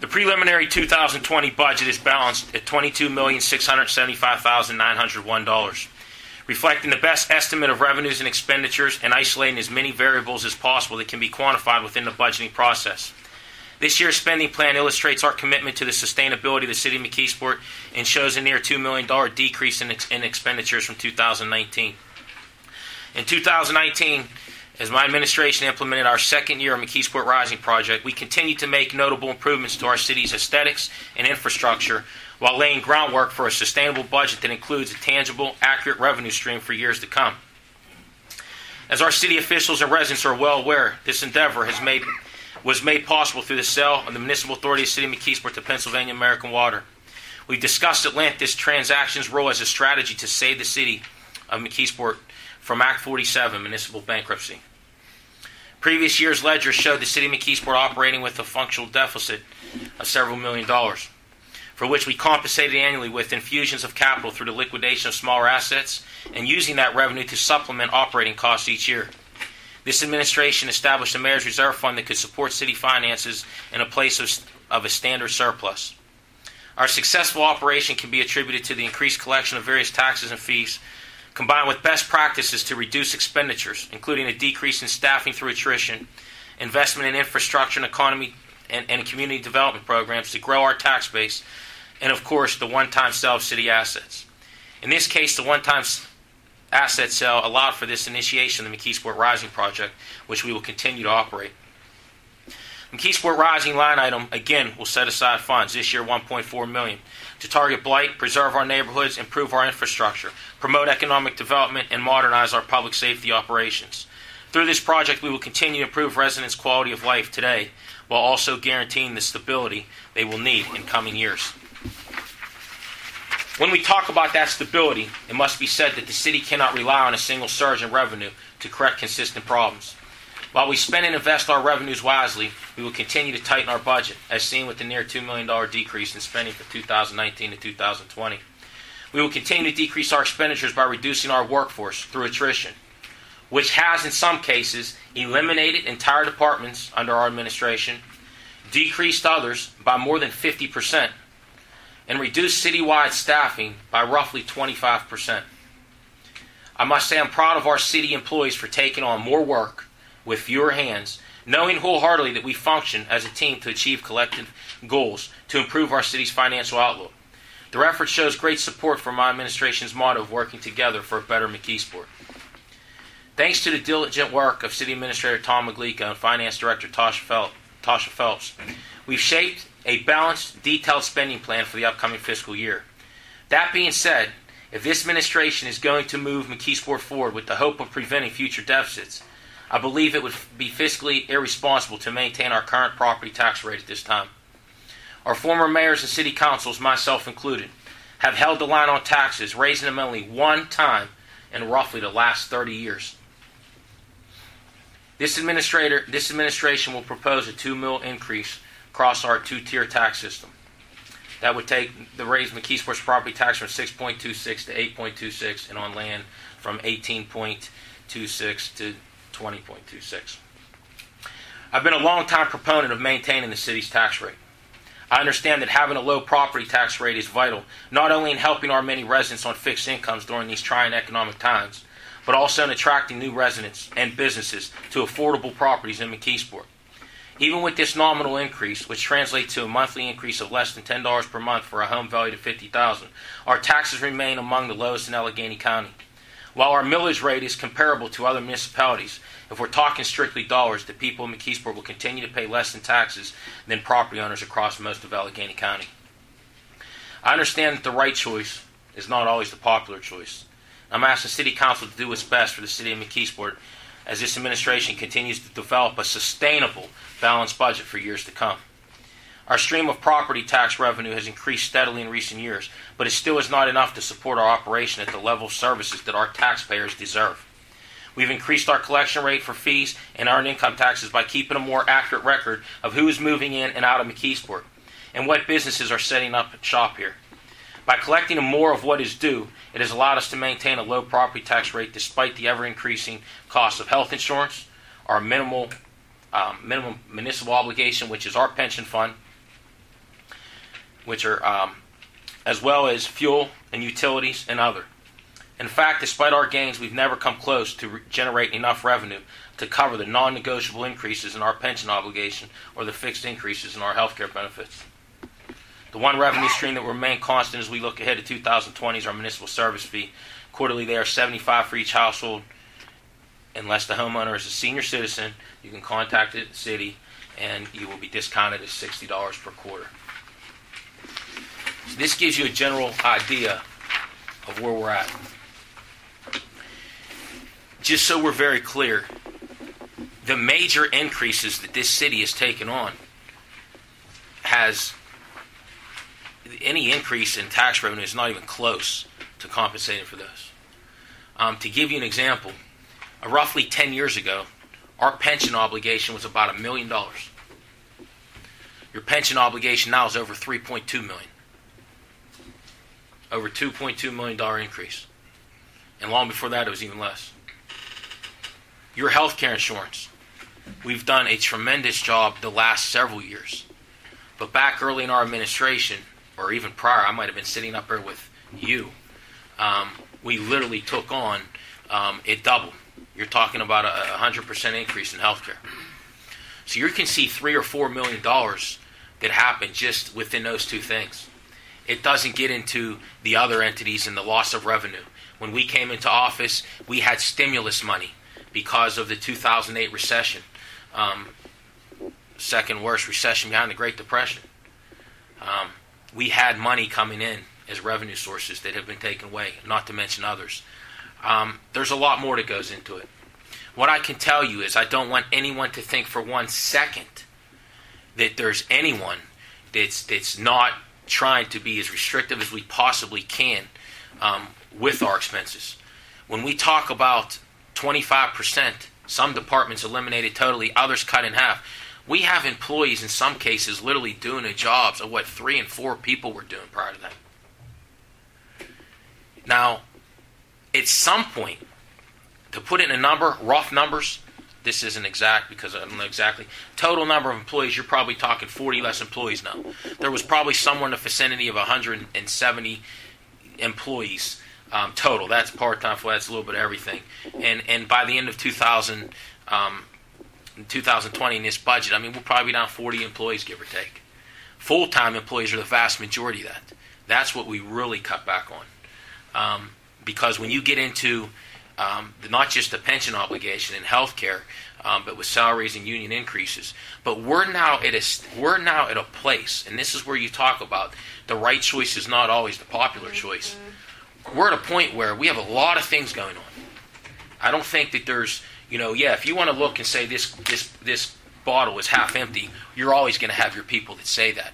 The preliminary 2020 budget is balanced at $22,675,901, reflecting the best estimate of revenues and expenditures and isolating as many variables as possible that can be quantified within the budgeting process. This year's spending plan illustrates our commitment to the sustainability of the city of McKeesport and shows a near $2 million decrease in, ex- in expenditures from 2019. In 2019, as my administration implemented our second year of McKeesport Rising project, we continue to make notable improvements to our city's aesthetics and infrastructure while laying groundwork for a sustainable budget that includes a tangible, accurate revenue stream for years to come. As our city officials and residents are well aware, this endeavor has made was made possible through the sale of the municipal authority of City of McKeesport to Pennsylvania American Water. We've discussed at length this transaction's role as a strategy to save the city of McKeesport from Act 47, municipal bankruptcy. Previous year's ledgers showed the City of McKeesport operating with a functional deficit of several million dollars, for which we compensated annually with infusions of capital through the liquidation of smaller assets and using that revenue to supplement operating costs each year. This administration established a mayor's reserve fund that could support city finances in a place of, of a standard surplus. Our successful operation can be attributed to the increased collection of various taxes and fees, combined with best practices to reduce expenditures, including a decrease in staffing through attrition, investment in infrastructure and economy and, and community development programs to grow our tax base, and of course, the one time sale of city assets. In this case, the one time asset sale allowed for this initiation of the McKeesport Rising project, which we will continue to operate. McKeesport Rising line item again will set aside funds this year 1.4 million to target blight, preserve our neighborhoods, improve our infrastructure, promote economic development, and modernize our public safety operations. Through this project, we will continue to improve residents' quality of life today while also guaranteeing the stability they will need in coming years. When we talk about that stability, it must be said that the city cannot rely on a single surge in revenue to correct consistent problems. While we spend and invest our revenues wisely, we will continue to tighten our budget, as seen with the near $2 million decrease in spending from 2019 to 2020. We will continue to decrease our expenditures by reducing our workforce through attrition, which has, in some cases, eliminated entire departments under our administration, decreased others by more than 50%, and reduced citywide staffing by roughly 25%. I must say I'm proud of our city employees for taking on more work with fewer hands, knowing wholeheartedly that we function as a team to achieve collective goals to improve our city's financial outlook. The effort shows great support for my administration's motto of working together for a better McKeesport. Thanks to the diligent work of City Administrator Tom Maglicco and Finance Director Tasha, Phelps, we've shaped a balanced, detailed spending plan for the upcoming fiscal year. That being said, if this administration is going to move McKeesport forward with the hope of preventing future deficits, I believe it would be fiscally irresponsible to maintain our current property tax rate at this time. Our former mayors and city councils, myself included, have held the line on taxes, raising them only one time in roughly the last 30 years. This administrator, this administration will propose a two mil increase across our two-tier tax system. That would take the raise McKeesport's property tax from 6.26 to 8.26, and on land from 18.26 to 20.26. I've been a long-time proponent of maintaining the city's tax rate. I understand that having a low property tax rate is vital, not only in helping our many residents on fixed incomes during these trying economic times, but also in attracting new residents and businesses to affordable properties in McKeesport. Even with this nominal increase, which translates to a monthly increase of less than $10 per month for a home valued at 50,000, our taxes remain among the lowest in Allegheny County. While our millage rate is comparable to other municipalities, if we're talking strictly dollars, the people in McKeesport will continue to pay less in taxes than property owners across most of Allegheny County. I understand that the right choice is not always the popular choice. I'm asking City Council to do its best for the city of McKeesport as this administration continues to develop a sustainable, balanced budget for years to come. Our stream of property tax revenue has increased steadily in recent years, but it still is not enough to support our operation at the level of services that our taxpayers deserve. We've increased our collection rate for fees and earned income taxes by keeping a more accurate record of who is moving in and out of McKeesport and what businesses are setting up shop here. By collecting more of what is due, it has allowed us to maintain a low property tax rate despite the ever increasing cost of health insurance, our minimal um, minimum municipal obligation, which is our pension fund, which are um, as well as fuel and utilities and other. In fact, despite our gains, we've never come close to re- generating enough revenue to cover the non-negotiable increases in our pension obligation or the fixed increases in our health care benefits. The one revenue stream that will remain constant as we look ahead to 2020 is our municipal service fee. Quarterly, they are 75 for each household. Unless the homeowner is a senior citizen, you can contact the city and you will be discounted at $60 per quarter. This gives you a general idea of where we're at. Just so we're very clear, the major increases that this city has taken on has any increase in tax revenue is not even close to compensating for those. Um, to give you an example, uh, roughly 10 years ago, our pension obligation was about a million dollars. Your pension obligation now is over 3.2 million. Over 2.2 million dollar increase. And long before that it was even less. Your health care insurance. We've done a tremendous job the last several years. But back early in our administration, or even prior, I might have been sitting up here with you. Um, we literally took on um, it doubled. You're talking about a, a hundred percent increase in healthcare. So you can see three or four million dollars that happened just within those two things. It doesn't get into the other entities and the loss of revenue. When we came into office, we had stimulus money because of the 2008 recession, um, second worst recession behind the Great Depression. Um, we had money coming in as revenue sources that have been taken away, not to mention others. Um, there's a lot more that goes into it. What I can tell you is I don't want anyone to think for one second that there's anyone that's that's not trying to be as restrictive as we possibly can um, with our expenses. When we talk about 25%, some departments eliminated totally, others cut in half. We have employees in some cases literally doing the jobs of what three and four people were doing prior to that. Now, at some point, to put in a number, rough numbers, this isn't exact because I don't know exactly. Total number of employees, you're probably talking 40 less employees now. There was probably somewhere in the vicinity of 170 employees um, total. That's part time, that's a little bit of everything. And and by the end of 2000, um, 2020 in this budget, I mean we'll probably be down 40 employees, give or take. Full time employees are the vast majority of that. That's what we really cut back on. Um, because when you get into um, not just the pension obligation and health care, um, but with salaries and union increases. But we're now at a we're now at a place, and this is where you talk about the right choice is not always the popular choice. We're at a point where we have a lot of things going on. I don't think that there's you know yeah if you want to look and say this this this bottle is half empty, you're always going to have your people that say that.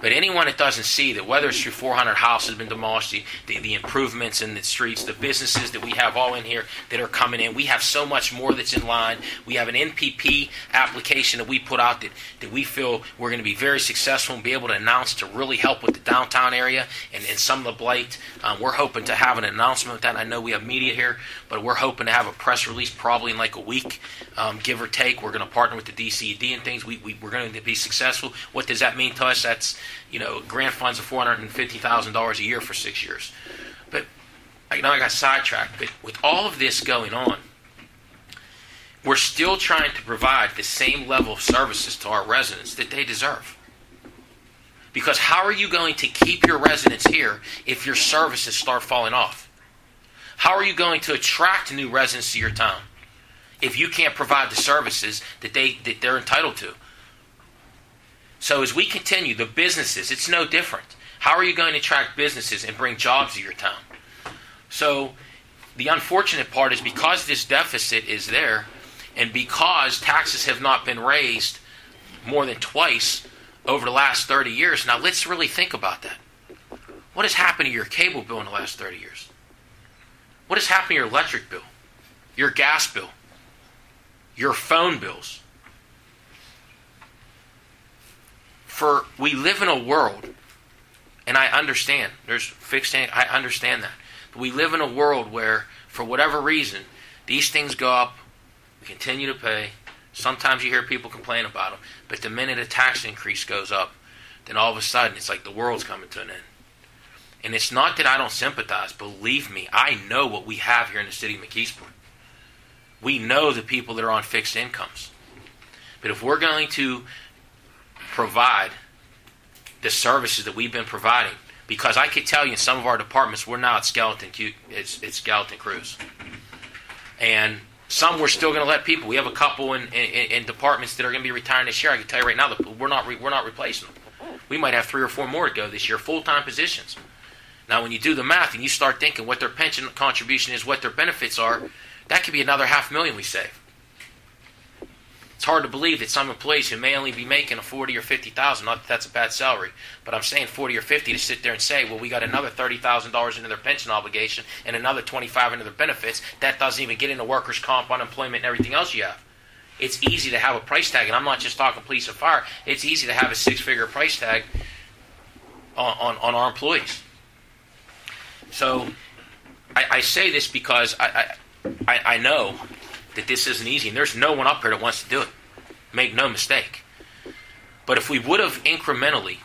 But anyone that doesn't see that, whether it's your 400 houses been demolished, the, the, the, improvements in the streets, the businesses that we have all in here that are coming in, we have so much more that's in line. We have an NPP application that we put out that, that we feel we're going to be very successful and be able to announce to really help with the downtown area and, and some of the blight. Um, we're hoping to have an announcement that. I know we have media here, but we're hoping to have a press release probably in like a week, um, give or take. We're going to partner with the DCED and things. We, we, we're going to be successful. What does that mean to us? That's you know, grant funds of four hundred and fifty thousand dollars a year for six years. But I know I got sidetracked. But with all of this going on, we're still trying to provide the same level of services to our residents that they deserve. Because how are you going to keep your residents here if your services start falling off? How are you going to attract new residents to your town if you can't provide the services that they that they're entitled to? So as we continue, the businesses, it's no different. How are you going to attract businesses and bring jobs to your town? So the unfortunate part is because this deficit is there, and because taxes have not been raised more than twice over the last 30 years. Now let's really think about that. What has happened to your cable bill in the last 30 years? What has happened to your electric bill, your gas bill, your phone bills? For we live in a world, and I understand there's fixed. I understand that, but we live in a world where, for whatever reason, these things go up. We continue to pay. Sometimes you hear people complain about them, but the minute a tax increase goes up, then all of a sudden it's like the world's coming to an end. And it's not that I don't sympathize. Believe me, I know what we have here in the city of McKeesport. We know the people that are on fixed incomes. But if we're going to provide the services that we've been providing, because I could tell you in some of our departments we're now at skeleton it's, it's skeleton crews, and some we're still going to let people. We have a couple in, in, in departments that are going to be retiring this year. I can tell you right now that we're not re, we're not replacing them. We might have three or four more to go this year, full time positions. Now, when you do the math and you start thinking what their pension contribution is, what their benefits are, that could be another half million we save. It's hard to believe that some employees who may only be making a forty or fifty thousand, not that that's a bad salary, but I'm saying forty or fifty to sit there and say, well, we got another thirty thousand dollars into their pension obligation and another twenty five into their benefits. That doesn't even get into workers' comp, unemployment, and everything else you have. It's easy to have a price tag, and I'm not just talking police and fire. It's easy to have a six figure price tag on, on, on our employees. So I, I say this because I, I, I know that this isn't easy, and there's no one up here that wants to do it. Make no mistake. But if we would have incrementally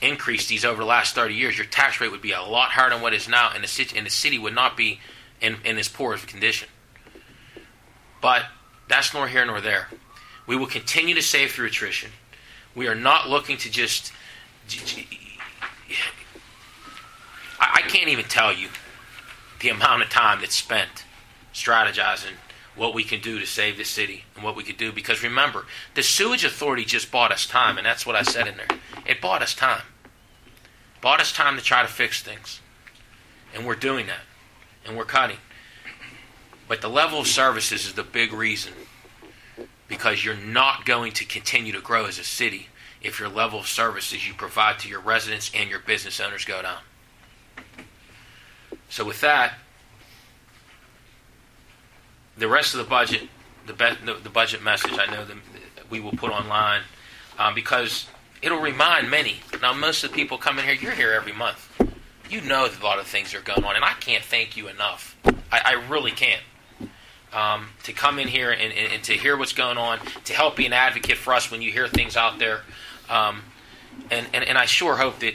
increased these over the last 30 years, your tax rate would be a lot higher than what it is now, and the city, and the city would not be in, in as poor of condition. But that's nor here nor there. We will continue to save through attrition. We are not looking to just. I can't even tell you the amount of time that's spent strategizing what we can do to save the city and what we could do. Because remember, the sewage authority just bought us time, and that's what I said in there. It bought us time. Bought us time to try to fix things. And we're doing that. And we're cutting. But the level of services is the big reason. Because you're not going to continue to grow as a city if your level of services you provide to your residents and your business owners go down. So with that, the rest of the budget, the, be- the, the budget message, I know that we will put online um, because it'll remind many. Now, most of the people coming here, you're here every month. You know that a lot of things are going on, and I can't thank you enough. I, I really can't. Um, to come in here and, and, and, to hear what's going on, to help be an advocate for us when you hear things out there. Um, and, and, and I sure hope that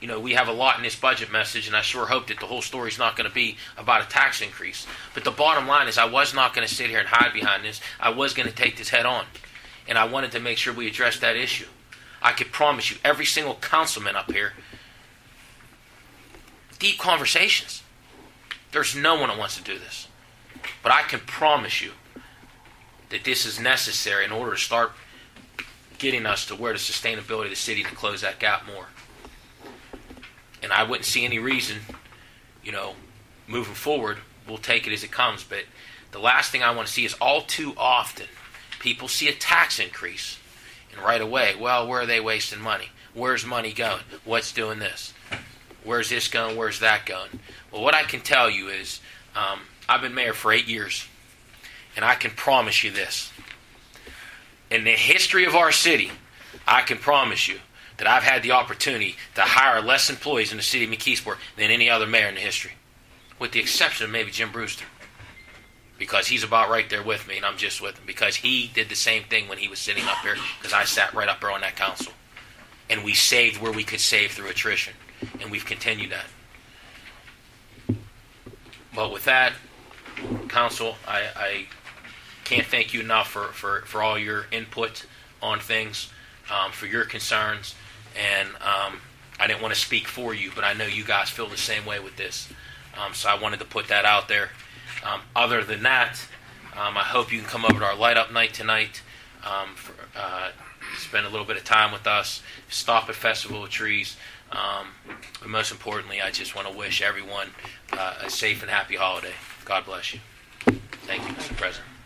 you know, we have a lot in this budget message, and I sure hope that the whole story is not going to be about a tax increase. But the bottom line is, I was not going to sit here and hide behind this. I was going to take this head on, and I wanted to make sure we addressed that issue. I could promise you, every single councilman up here, deep conversations. There's no one that wants to do this, but I can promise you that this is necessary in order to start getting us to where the sustainability of the city to close that gap more and I wouldn't see any reason, you know, moving forward. We'll take it as it comes. But the last thing I want to see is all too often people see a tax increase and right away, well, where are they wasting money? Where's money going? What's doing this? Where's this going? Where's that going? Well, what I can tell you is um, I've been mayor for eight years, and I can promise you this. In the history of our city, I can promise you that I've had the opportunity to hire less employees in the city of McKeesport than any other mayor in the history, with the exception of maybe Jim Brewster, because he's about right there with me, and I'm just with him because he did the same thing when he was sitting up here, because I sat right up there on that council, and we saved where we could save through attrition, and we've continued that. But with that, council, I, I can't thank you enough for, for, for all your input on things, um, for your concerns and um, I didn't want to speak for you, but I know you guys feel the same way with this. Um, so I wanted to put that out there. Um, other than that, um, I hope you can come over to our light up night tonight. Um, for, uh, spend a little bit of time with us. Stop at Festival of Trees. But most importantly, I just want to wish everyone uh, a safe and happy holiday. God bless you. Thank you, Mr. President.